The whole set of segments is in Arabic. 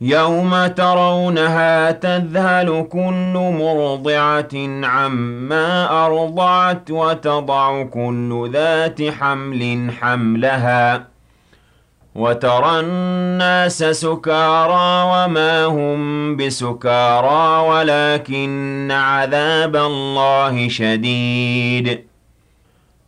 يوم ترونها تذهل كل مرضعة عما أرضعت وتضع كل ذات حمل حملها وترى الناس سكارى وما هم بسكارى ولكن عذاب الله شديد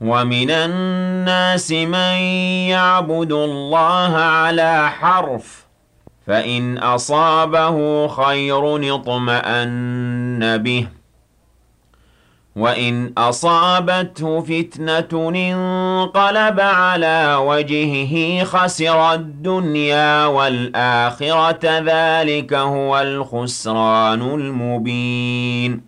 ومن الناس من يعبد الله على حرف فإن أصابه خير اطمأن به. وإن أصابته فتنة انقلب على وجهه خسر الدنيا والآخرة ذلك هو الخسران المبين.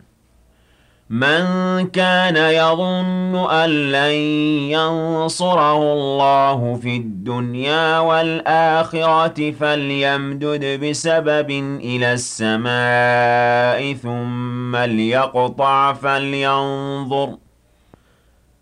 مَن كَانَ يَظُنُّ أَن لَّن يَنصُرَهُ اللَّهُ فِي الدُّنْيَا وَالْآخِرَةِ فَلْيَمْدُدْ بِسَبَبٍ إِلَى السَّمَاءِ ثُمَّ لْيَقْطَعْ فَلْيَنظُرْ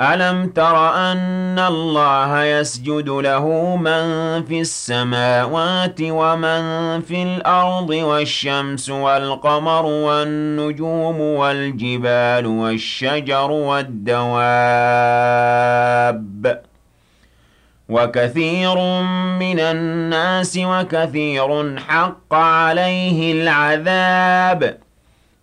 أَلَمْ تَرَ أَنَّ اللَّهَ يَسْجُدُ لَهُ مَن فِي السَّمَاوَاتِ وَمَن فِي الْأَرْضِ وَالشَّمْسُ وَالْقَمَرُ وَالنُّجُومُ وَالْجِبَالُ وَالشَّجَرُ وَالدَّوَابُّ وَكَثِيرٌ مِّنَ النَّاسِ وَكَثِيرٌ حَقَّ عَلَيْهِ الْعَذَابُ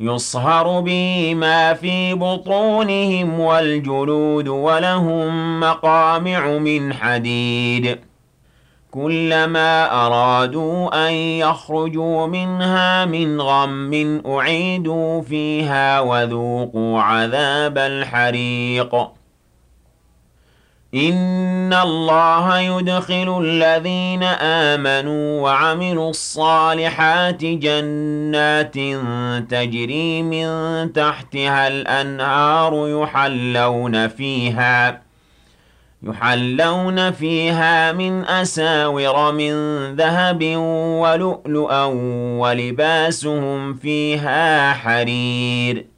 يُصْهَرُ بِهِ مَا فِي بُطُونِهِمْ وَالْجُلُودُ وَلَهُم مَّقَامِعُ مِنْ حَدِيدٍ. كُلَّمَا أَرَادُوا أَن يَخْرُجُوا مِنْهَا مِنْ غَمٍّ أُعِيدُوا فِيهَا وَذُوقُوا عَذَابَ الْحَرِيقِ. إِنَّ اللَّهَ يُدْخِلُ الَّذِينَ آمَنُوا وَعَمِلُوا الصَّالِحَاتِ جَنَّاتٍ تَجْرِي مِن تَحْتِهَا الْأَنْهَارُ يُحَلَّوْنَ فِيهَا يُحَلَّوْنَ فِيهَا مِنْ أَسَاوِرَ مِن ذَهَبٍ وَلُؤْلُؤًا وَلِبَاسُهُمْ فِيهَا حَرِيرٌ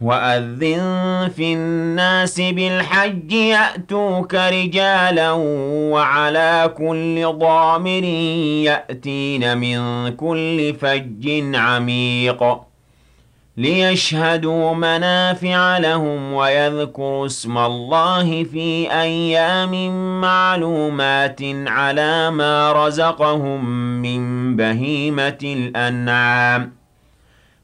وَأَذِّن فِي النَّاسِ بِالْحَجِّ يَأْتُوكَ رِجَالًا وَعَلَىٰ كُلِّ ضَامِرٍ يَأْتِينَ مِن كُلِّ فَجٍّ عَمِيقٍ لِيَشْهَدُوا مَنَافِعَ لَهُمْ وَيَذْكُرُوا اسْمَ اللَّهِ فِي أَيَّامٍ مَّعْلُومَاتٍ عَلَىٰ مَا رَزَقَهُم مِّن بَهِيمَةِ الْأَنْعَامِ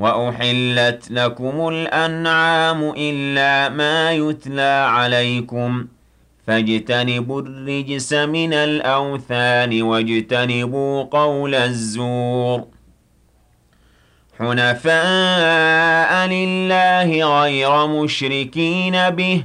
وَأُحِلَّتْ لَكُمُ الْأَنْعَامُ إِلَّا مَا يُتْلَىٰ عَلَيْكُمْ ۖ. فَاجْتَنِبُوا الرِّجْسَ مِنَ الْأَوْثَانِ وَاجْتَنِبُوا قَوْلَ الزُّورِ. حُنَفَاءَ لِلَّهِ غَيْرَ مُشْرِكِينَ بِهِ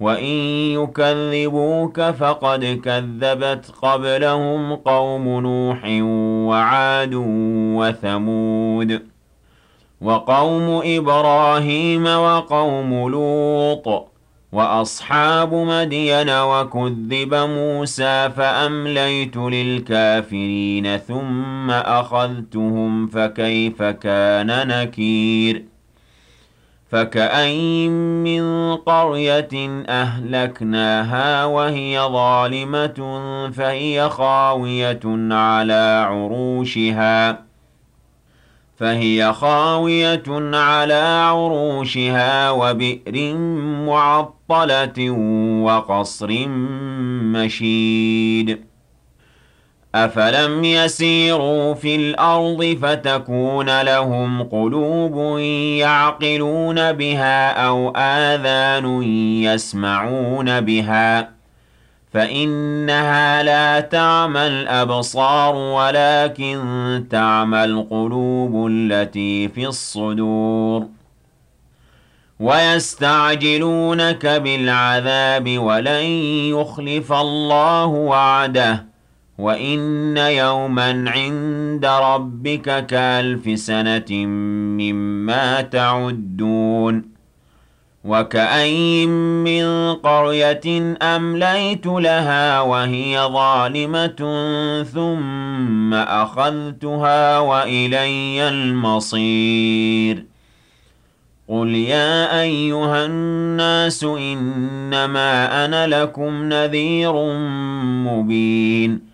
وَإِن يُكَذِّبُوكَ فَقَدْ كَذَّبَتْ قَبْلَهُمْ قَوْمُ نُوحٍ وَعَادٌ وَثَمُودُ وَقَوْمُ إِبْرَاهِيمَ وَقَوْمُ لُوطٍ وَأَصْحَابُ مَدْيَنَ وَكُذِّبَ مُوسَىٰ فَأَمْلَيْتُ لِلْكَافِرِينَ ثُمَّ أَخَذْتُهُمْ فَكَيْفَ كَانَ نَكِيرِ فكأين من قرية أهلكناها وهي ظالمة فهي خاوية على عروشها فهي خاوية على عروشها وبئر معطلة وقصر مشيد أَفَلَمْ يَسِيرُوا فِي الْأَرْضِ فَتَكُونَ لَهُمْ قُلُوبٌ يَعْقِلُونَ بِهَا أَوْ آذَانٌ يَسْمَعُونَ بِهَا فَإِنَّهَا لَا تَعْمَى الْأَبْصَارُ وَلَكِن تَعْمَى الْقُلُوبُ الَّتِي فِي الصُّدُورِ ويستعجلونك بالعذاب ولن يخلف الله وعده وإن يوما عند ربك كالف سنة مما تعدون وكأين من قرية أمليت لها وهي ظالمة ثم أخذتها وإلي المصير قل يا أيها الناس إنما أنا لكم نذير مبين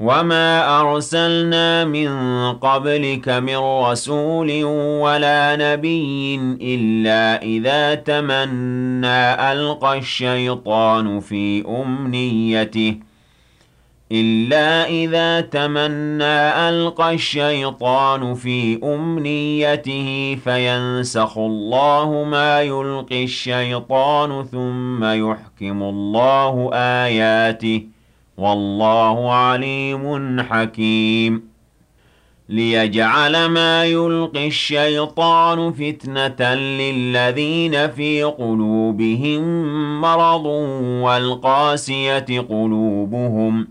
وما أرسلنا من قبلك من رسول ولا نبي إلا إذا تمنى ألقى الشيطان في أمنيته إلا إذا تمنى ألقى الشيطان في أمنيته فينسخ الله ما يلقي الشيطان ثم يحكم الله آياته والله عليم حكيم. ليجعل ما يلقي الشيطان فتنة للذين في قلوبهم مرض والقاسية قلوبهم.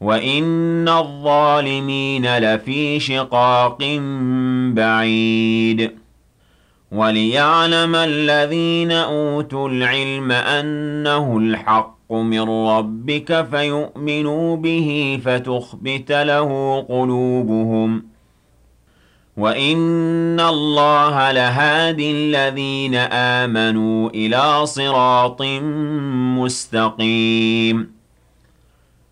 وإن الظالمين لفي شقاق بعيد. وليعلم الذين أوتوا العلم أنه الحق. من ربك فيؤمنوا به فتخبت له قلوبهم. وإن الله لهادي الذين آمنوا إلى صراط مستقيم.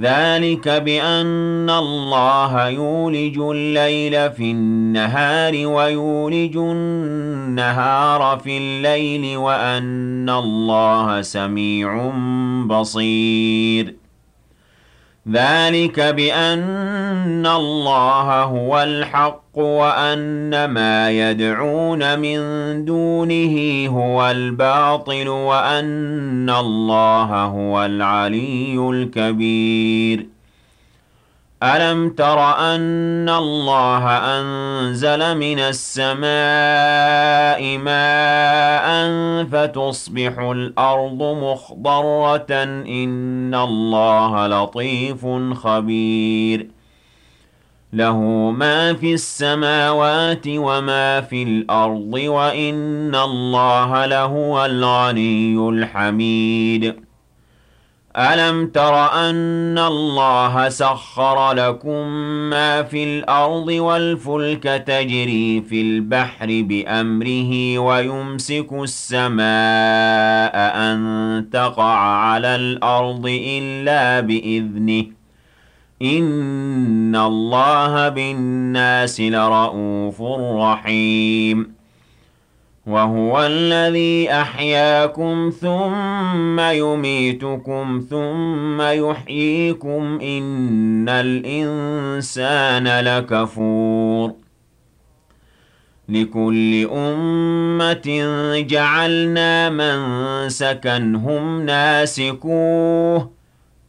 ذلك بأن الله يولج الليل في النهار ويولج النهار في الليل وأن الله سميع بصير. ذلك بأن الله هو الحق وأن ما يدعون من دونه هو الباطل وأن الله هو العلي الكبير. ألم تر أن الله أنزل من السماء ماء فتصبح الأرض مخضرة؟ إن الله لطيف خبير. له ما في السماوات وما في الأرض وإن الله لهو الغني الحميد. ألم تر أن الله سخر لكم ما في الأرض والفلك تجري في البحر بأمره ويمسك السماء أن تقع على الأرض إلا بإذنه إن الله بالناس لرؤوف رحيم وهو الذي أحياكم ثم يميتكم ثم يحييكم إن الإنسان لكفور لكل أمة جعلنا من سكنهم ناسكوه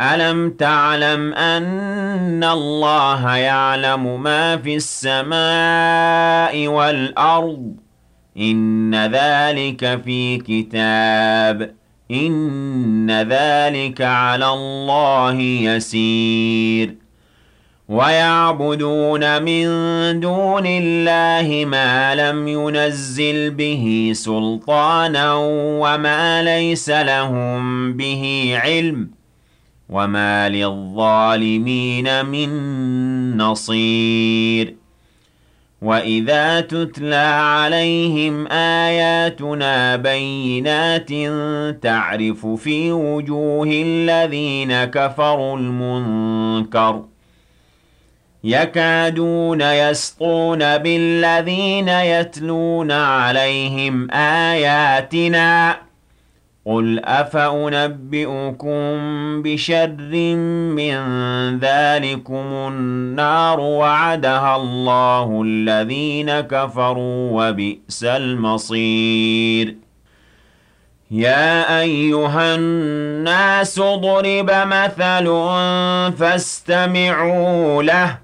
ألم تعلم أن الله يعلم ما في السماء والأرض؟ إن ذلك في كتاب إن ذلك على الله يسير ويعبدون من دون الله ما لم ينزل به سلطانا وما ليس لهم به علم وما للظالمين من نصير وإذا تتلى عليهم آياتنا بينات تعرف في وجوه الذين كفروا المنكر يكادون يسطون بالذين يتلون عليهم آياتنا قل أفأنبئكم بشر من ذلكم النار وعدها الله الذين كفروا وبئس المصير يا أيها الناس ضرب مثل فاستمعوا له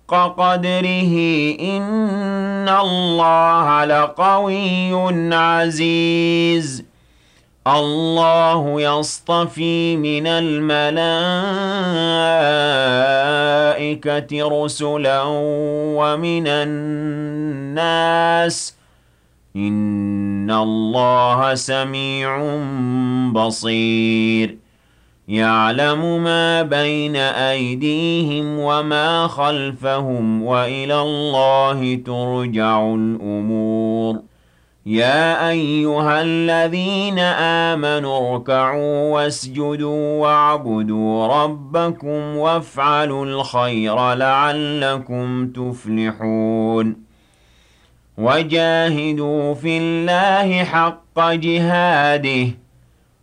حق قدره إن الله لقوي عزيز. الله يصطفي من الملائكة رسلا ومن الناس. إن الله سميع بصير. يعلم ما بين أيديهم وما خلفهم وإلى الله ترجع الأمور. يا أيها الذين آمنوا اركعوا واسجدوا واعبدوا ربكم وافعلوا الخير لعلكم تفلحون. وجاهدوا في الله حق جهاده.